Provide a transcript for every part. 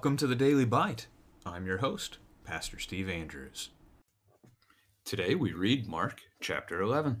Welcome to the Daily Bite. I'm your host, Pastor Steve Andrews. Today we read Mark chapter 11.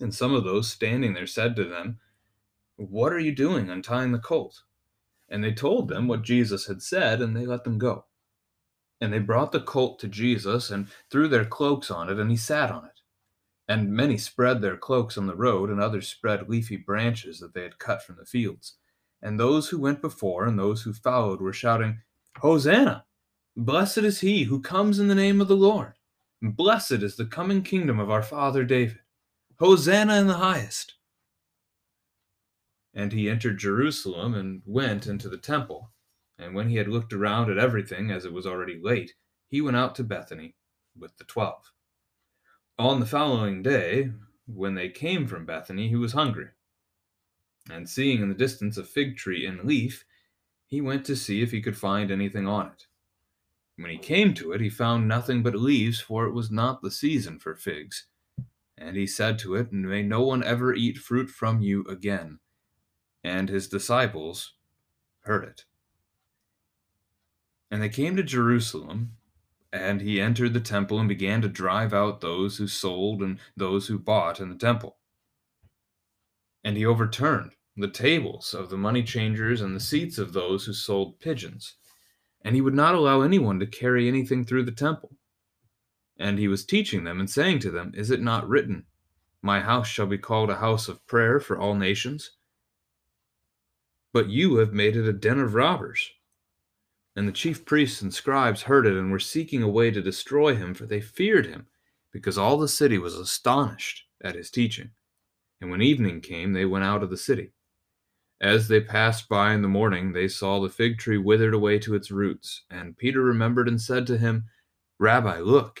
And some of those standing there said to them, What are you doing untying the colt? And they told them what Jesus had said, and they let them go. And they brought the colt to Jesus and threw their cloaks on it, and he sat on it. And many spread their cloaks on the road, and others spread leafy branches that they had cut from the fields. And those who went before and those who followed were shouting, Hosanna! Blessed is he who comes in the name of the Lord. Blessed is the coming kingdom of our father David. Hosanna in the highest. And he entered Jerusalem and went into the temple. And when he had looked around at everything, as it was already late, he went out to Bethany with the twelve. On the following day, when they came from Bethany, he was hungry. And seeing in the distance a fig tree in leaf, he went to see if he could find anything on it. When he came to it, he found nothing but leaves, for it was not the season for figs. And he said to it, May no one ever eat fruit from you again. And his disciples heard it. And they came to Jerusalem and he entered the temple and began to drive out those who sold and those who bought in the temple. And he overturned the tables of the money changers and the seats of those who sold pigeons. And he would not allow anyone to carry anything through the temple. And he was teaching them and saying to them, Is it not written, My house shall be called a house of prayer for all nations? But you have made it a den of robbers. And the chief priests and scribes heard it and were seeking a way to destroy him, for they feared him, because all the city was astonished at his teaching. And when evening came, they went out of the city. As they passed by in the morning, they saw the fig tree withered away to its roots. And Peter remembered and said to him, Rabbi, look,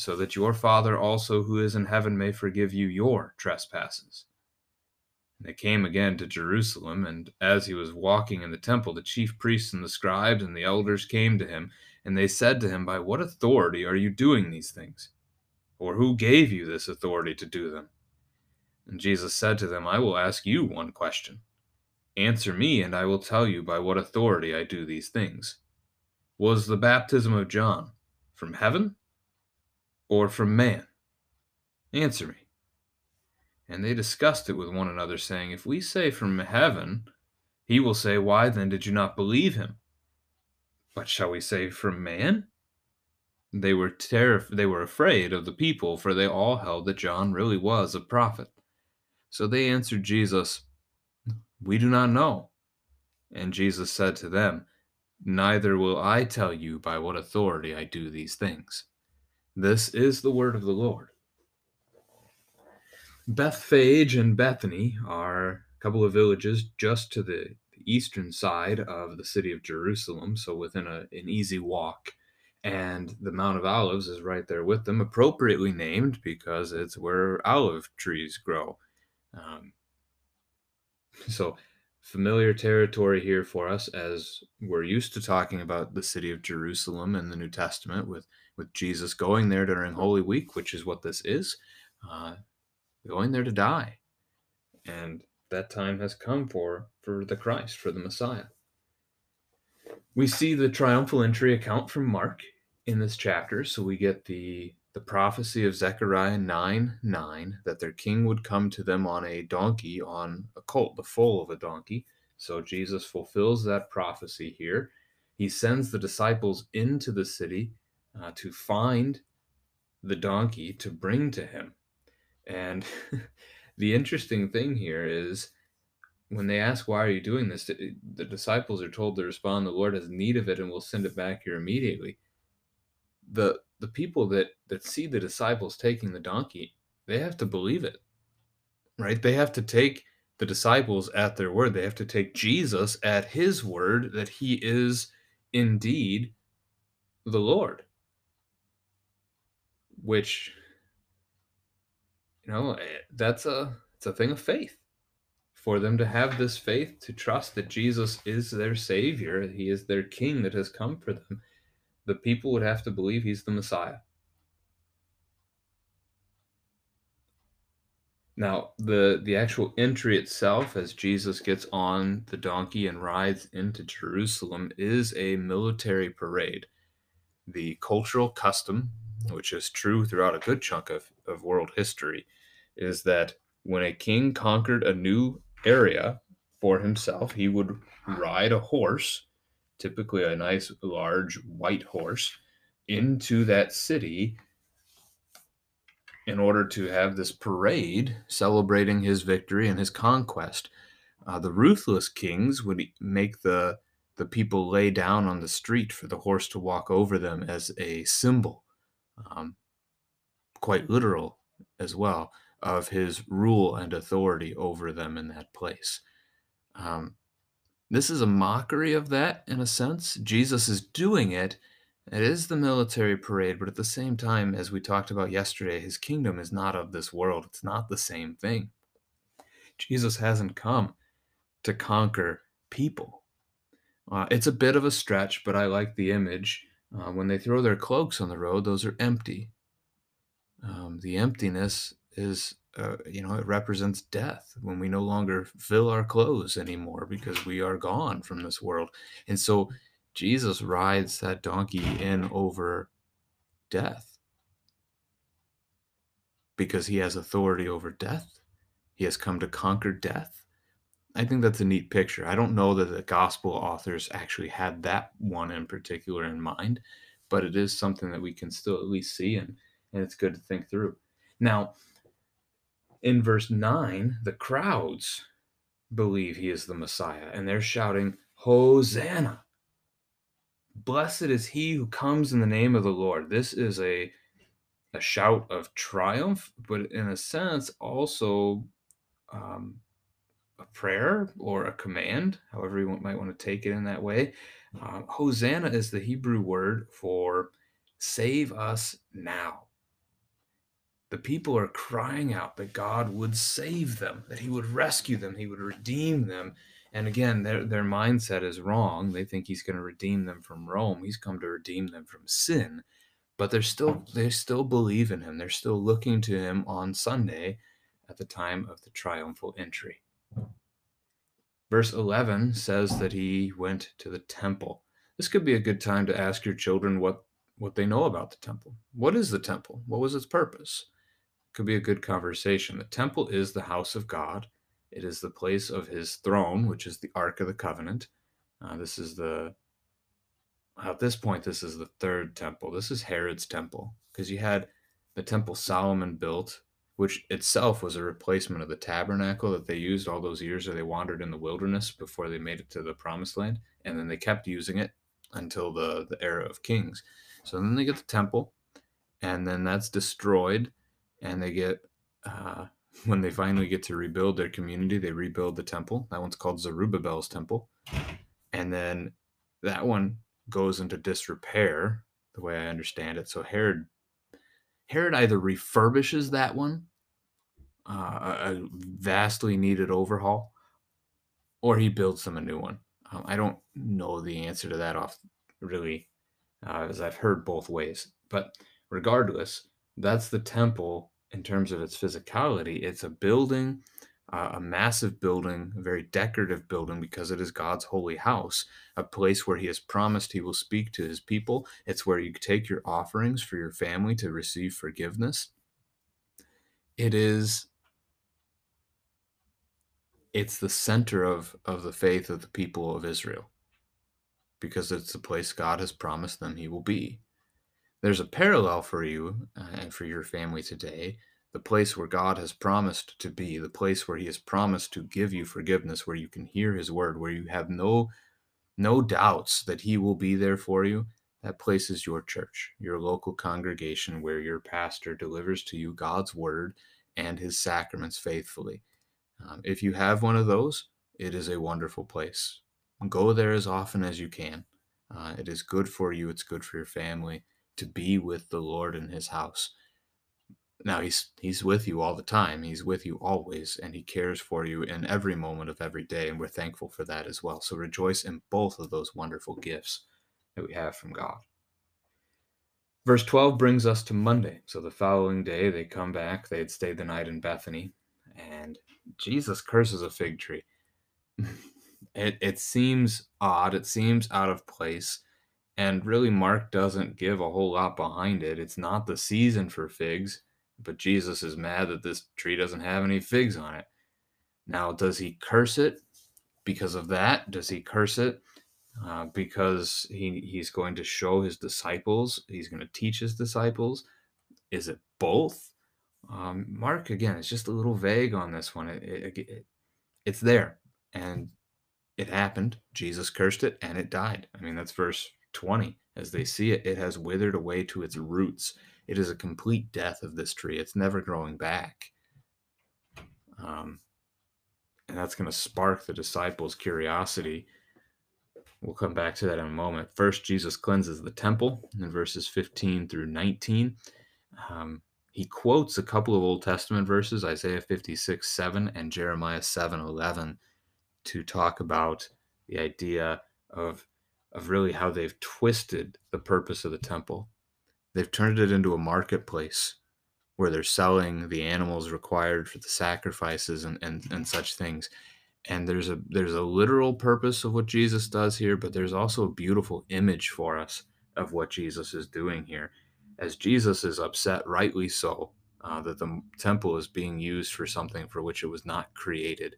so that your Father also who is in heaven may forgive you your trespasses And they came again to Jerusalem, and as he was walking in the temple, the chief priests and the scribes and the elders came to him, and they said to him, By what authority are you doing these things? Or who gave you this authority to do them? And Jesus said to them, I will ask you one question. Answer me, and I will tell you by what authority I do these things. Was the baptism of John from heaven or from man? Answer me. And they discussed it with one another, saying, If we say from heaven, he will say, Why then did you not believe him? But shall we say from man? They were terrif- they were afraid of the people, for they all held that John really was a prophet. So they answered Jesus, We do not know. And Jesus said to them, Neither will I tell you by what authority I do these things. This is the word of the Lord. Bethphage and Bethany are a couple of villages just to the eastern side of the city of Jerusalem, so within a, an easy walk. And the Mount of Olives is right there with them, appropriately named because it's where olive trees grow. Um, so, familiar territory here for us as we're used to talking about the city of Jerusalem in the New Testament with, with Jesus going there during Holy Week, which is what this is. Uh, going there to die. And that time has come for for the Christ, for the Messiah. We see the triumphal entry account from Mark in this chapter, so we get the the prophecy of Zechariah 9 9 that their king would come to them on a donkey, on a colt, the foal of a donkey. So Jesus fulfills that prophecy here. He sends the disciples into the city uh, to find the donkey to bring to him. And the interesting thing here is when they ask, Why are you doing this? the disciples are told to respond, The Lord has need of it and will send it back here immediately. The the people that that see the disciples taking the donkey, they have to believe it. Right? They have to take the disciples at their word. They have to take Jesus at his word that he is indeed the Lord. Which you know, eh, that's a it's a thing of faith. For them to have this faith to trust that Jesus is their savior, he is their king that has come for them the people would have to believe he's the Messiah. Now, the, the actual entry itself, as Jesus gets on the donkey and rides into Jerusalem, is a military parade. The cultural custom, which is true throughout a good chunk of, of world history, is that when a king conquered a new area for himself, he would ride a horse typically a nice large white horse, into that city in order to have this parade celebrating his victory and his conquest. Uh, the ruthless kings would make the the people lay down on the street for the horse to walk over them as a symbol, um, quite literal as well, of his rule and authority over them in that place. Um, this is a mockery of that in a sense. Jesus is doing it. It is the military parade, but at the same time, as we talked about yesterday, his kingdom is not of this world. It's not the same thing. Jesus hasn't come to conquer people. Uh, it's a bit of a stretch, but I like the image. Uh, when they throw their cloaks on the road, those are empty. Um, the emptiness is uh, you know, it represents death when we no longer fill our clothes anymore because we are gone from this world. And so Jesus rides that donkey in over death because he has authority over death. He has come to conquer death. I think that's a neat picture. I don't know that the gospel authors actually had that one in particular in mind, but it is something that we can still at least see and, and it's good to think through. Now, in verse 9, the crowds believe he is the Messiah, and they're shouting, Hosanna! Blessed is he who comes in the name of the Lord. This is a, a shout of triumph, but in a sense, also um, a prayer or a command, however you might want to take it in that way. Um, Hosanna is the Hebrew word for save us now the people are crying out that God would save them, that He would rescue them, He would redeem them. And again, their, their mindset is wrong. They think He's going to redeem them from Rome. He's come to redeem them from sin. But they're still they still believe in Him. They're still looking to Him on Sunday at the time of the triumphal entry. Verse 11 says that He went to the temple. This could be a good time to ask your children what what they know about the temple. What is the temple? What was its purpose? It could be a good conversation. The temple is the house of God. It is the place of his throne, which is the Ark of the Covenant. Uh, this is the, at this point, this is the third temple. This is Herod's temple, because you had the temple Solomon built, which itself was a replacement of the tabernacle that they used all those years that they wandered in the wilderness before they made it to the promised land. And then they kept using it until the, the era of kings. So then they get the temple, and then that's destroyed and they get uh, when they finally get to rebuild their community, they rebuild the temple. That one's called Zerubbabel's temple, and then that one goes into disrepair, the way I understand it. So Herod, Herod either refurbishes that one, uh, a vastly needed overhaul, or he builds them a new one. Um, I don't know the answer to that off really, uh, as I've heard both ways. But regardless, that's the temple in terms of its physicality. It's a building, uh, a massive building, a very decorative building because it is God's holy house, a place where He has promised He will speak to His people. It's where you take your offerings for your family to receive forgiveness. It is it's the center of of the faith of the people of Israel because it's the place God has promised them he will be. There's a parallel for you uh, and for your family today, the place where God has promised to be, the place where he has promised to give you forgiveness, where you can hear his word, where you have no no doubts that he will be there for you. That place is your church, your local congregation where your pastor delivers to you God's word and his sacraments faithfully. Um, if you have one of those, it is a wonderful place. Go there as often as you can. Uh, it is good for you, it's good for your family to be with the Lord in his house. Now he's he's with you all the time. He's with you always and he cares for you in every moment of every day and we're thankful for that as well. So rejoice in both of those wonderful gifts that we have from God. Verse 12 brings us to Monday. So the following day they come back. They had stayed the night in Bethany and Jesus curses a fig tree. it, it seems odd, it seems out of place, and really Mark doesn't give a whole lot behind it. It's not the season for figs, but Jesus is mad that this tree doesn't have any figs on it. Now, does he curse it because of that? Does he curse it uh, because he, he's going to show his disciples, he's going to teach his disciples? Is it both? Um, Mark again is just a little vague on this one. It, it, it, it's there, and it happened. Jesus cursed it, and it died. I mean, that's verse twenty. As they see it, it has withered away to its roots. It is a complete death of this tree. It's never growing back. Um, and that's going to spark the disciples' curiosity. We'll come back to that in a moment. First, Jesus cleanses the temple in verses 15 through 19. Um, he quotes a couple of Old Testament verses, Isaiah 56, 7 and Jeremiah 7, 11, to talk about the idea of, of really how they've twisted the purpose of the temple. They've turned it into a marketplace where they're selling the animals required for the sacrifices and, and, and such things. And there's a there's a literal purpose of what Jesus does here, but there's also a beautiful image for us of what Jesus is doing here as Jesus is upset, rightly so, uh, that the temple is being used for something for which it was not created,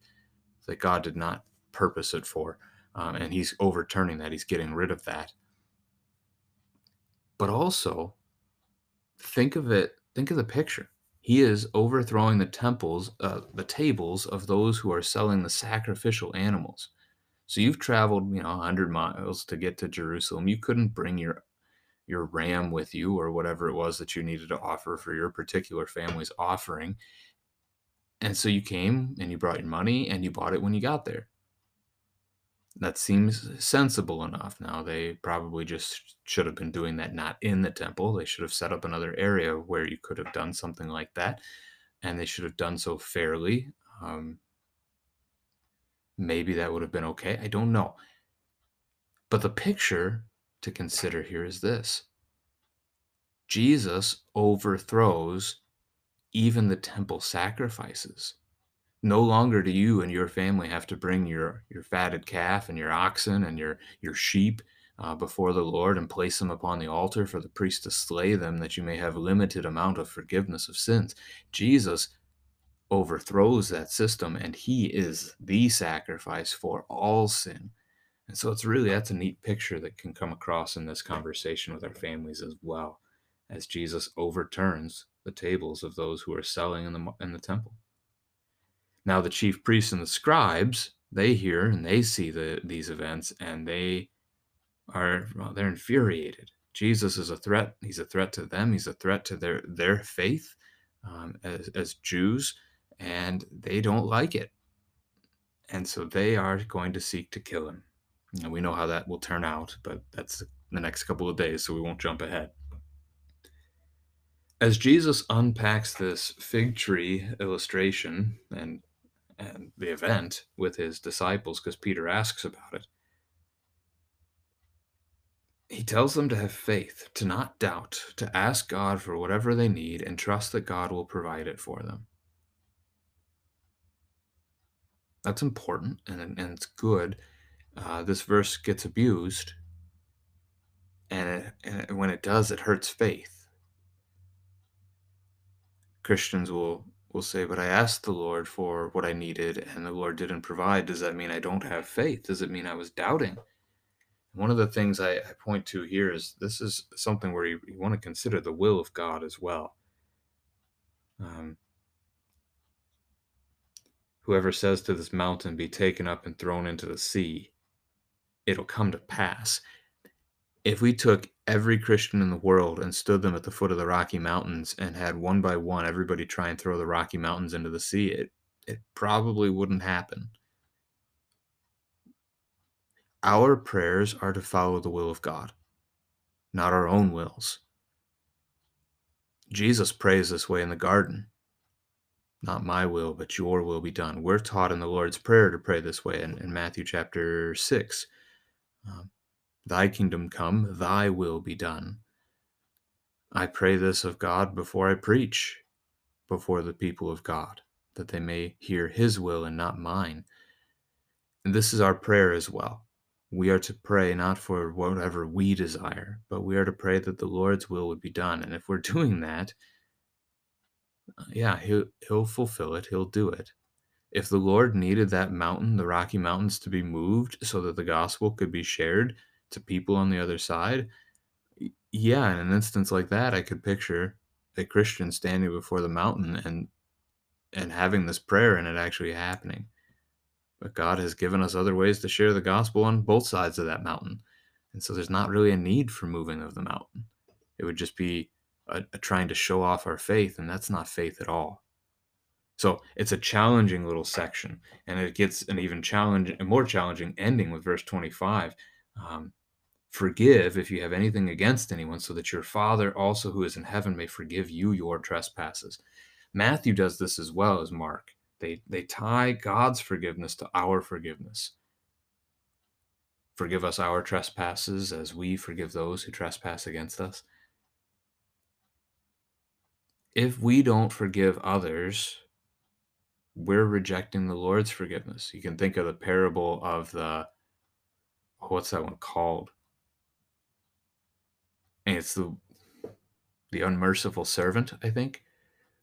that God did not purpose it for. Um, and he's overturning that, he's getting rid of that. But also, think of it, think of the picture. He is overthrowing the temples, uh, the tables of those who are selling the sacrificial animals. So you've traveled, you know, 100 miles to get to Jerusalem. You couldn't bring your your ram with you or whatever it was that you needed to offer for your particular family's offering. And so you came and you brought your money and you bought it when you got there. That seems sensible enough. Now, they probably just should have been doing that not in the temple. They should have set up another area where you could have done something like that. And they should have done so fairly. Um, maybe that would have been okay. I don't know. But the picture to consider here is this Jesus overthrows even the temple sacrifices. No longer do you and your family have to bring your, your fatted calf and your oxen and your, your sheep uh, before the Lord and place them upon the altar for the priest to slay them, that you may have a limited amount of forgiveness of sins. Jesus overthrows that system, and he is the sacrifice for all sin. And so it's really that's a neat picture that can come across in this conversation with our families as well, as Jesus overturns the tables of those who are selling in the in the temple. Now the chief priests and the scribes, they hear and they see the these events and they are well, they're infuriated. Jesus is a threat. He's a threat to them. He's a threat to their their faith um, as, as Jews, and they don't like it. And so they are going to seek to kill him. And we know how that will turn out, but that's the next couple of days, so we won't jump ahead. As Jesus unpacks this fig tree illustration and and the event with his disciples, because Peter asks about it, he tells them to have faith, to not doubt, to ask God for whatever they need and trust that God will provide it for them. That's important and, and it's good. Uh, this verse gets abused, and, it, and when it does, it hurts faith. Christians will will say, "But I asked the Lord for what I needed, and the Lord didn't provide." Does that mean I don't have faith? Does it mean I was doubting? One of the things I, I point to here is this is something where you, you, want to consider the will of God as well. Um, whoever says to this mountain, Be taken up and thrown into the sea, it'll come to pass. If we took every Christian in the world and stood them at the foot of the Rocky Mountains and had one by one everybody try and throw the Rocky Mountains into the sea, it, it probably wouldn't happen. Our prayers are to follow the will of God, not our own wills. Jesus prays this way in the garden. Not my will, but your will be done. We're taught in the Lord's Prayer to pray this way in, in Matthew chapter 6. Um, thy kingdom come, thy will be done. I pray this of God before I preach before the people of God, that they may hear his will and not mine. And this is our prayer as well we are to pray not for whatever we desire, but we are to pray that the Lord's will would be done. And if we're doing that, uh, yeah, he'll, he'll fulfill it, he'll do it. If the Lord needed that mountain, the Rocky Mountains, to be moved so that the gospel could be shared to people on the other side, yeah, in an instance like that, I could picture a Christian standing before the mountain and and having this prayer and it actually happening. But God has given us other ways to share the gospel on both sides of that mountain. And so there's not really a need for moving of the mountain. It would just be a, a trying to show off our faith, and that's not faith at all. So it's a challenging little section, and it gets an even challenge, a more challenging ending with verse 25. Um, Forgive if you have anything against anyone, so that your Father also who is in heaven may forgive you your trespasses. Matthew does this as well as Mark. They, they tie God's forgiveness to our forgiveness. Forgive us our trespasses as we forgive those who trespass against us. If we don't forgive others, we're rejecting the Lord's forgiveness. You can think of the parable of the, what's that one called? And it's the the unmerciful servant, I think,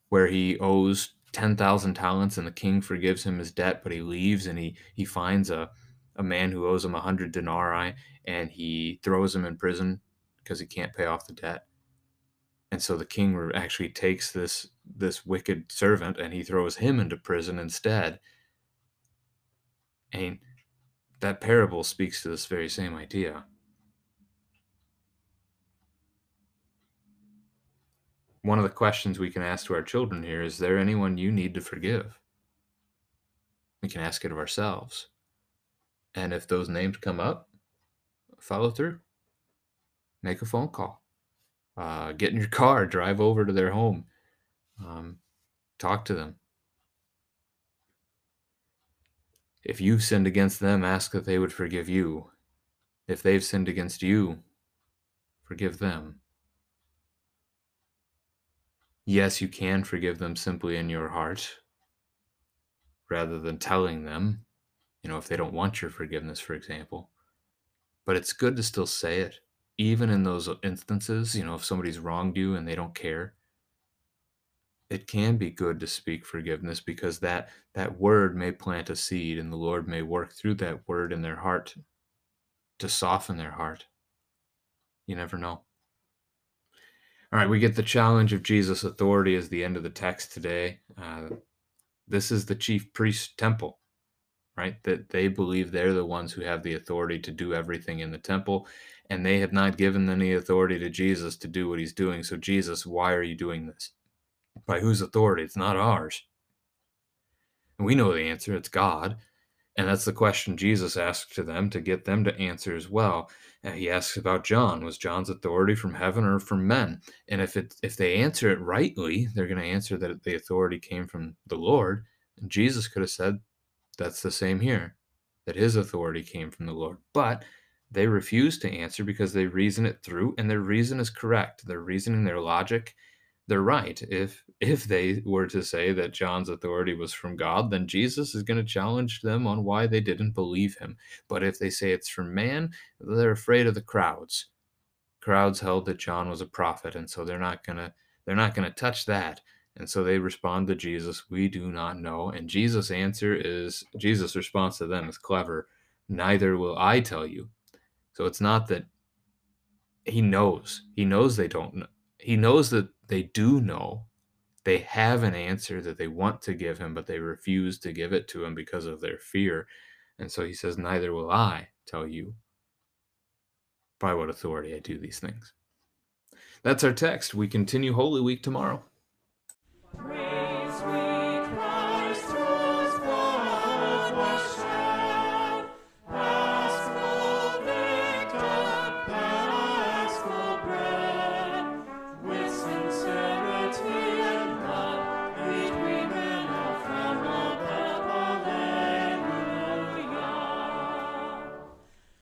where he owes 10,000 talents and the king forgives him his debt, but he leaves and he, he finds a, a man who owes him 100 denarii and he throws him in prison because he can't pay off the debt. And so the king actually takes this this wicked servant and he throws him into prison instead. And that parable speaks to this very same idea. one of the questions we can ask to our children here is there anyone you need to forgive? We can ask it of ourselves. And if those names come up, follow through. Make a phone call. Uh, get in your car, drive over to their home, um, talk to them. If you've sinned against them, ask that they would forgive you. If they've sinned against you, forgive them. Yes, you can forgive them simply in your heart rather than telling them, you know, if they don't want your forgiveness, for example. But it's good to still say it, even in those instances, you know, if somebody's wronged you and they don't care. It can be good to speak forgiveness because that that word may plant a seed and the Lord may work through that word in their heart to soften their heart. You never know. All right, we get the challenge of Jesus' authority as the end of the text today. Uh, this is the chief priest temple, right? That they believe they're the ones who have the authority to do everything in the temple, and they have not given any authority to Jesus to do what he's doing. So, Jesus, why are you doing this? By whose authority? It's not ours. And we know the answer it's God. And that's the question Jesus asked to them to get them to answer as well. And he asks about John. Was John's authority from heaven or from men? And if it if they answer it rightly, they're going to answer that the authority came from the Lord. And Jesus could have said, that's the same here, that his authority came from the Lord. But they refuse to answer because they reason it through and their reason is correct. Their reasoning, their logic, they're right. If if they were to say that John's authority was from God, then Jesus is going to challenge them on why they didn't believe him. But if they say it's from man, they're afraid of the crowds. Crowds held that John was a prophet, and so they're not to they're not going to touch that. And so they respond to Jesus, "We do not know." And Jesus' answer is Jesus' response to them is clever. Neither will I tell you. So it's not that he knows. He knows they don't know. He knows that they do know. They have an answer that they want to give him, but they refuse to give it to him because of their fear. And so he says, Neither will I tell you by what authority I do these things. That's our text. We continue Holy Week tomorrow.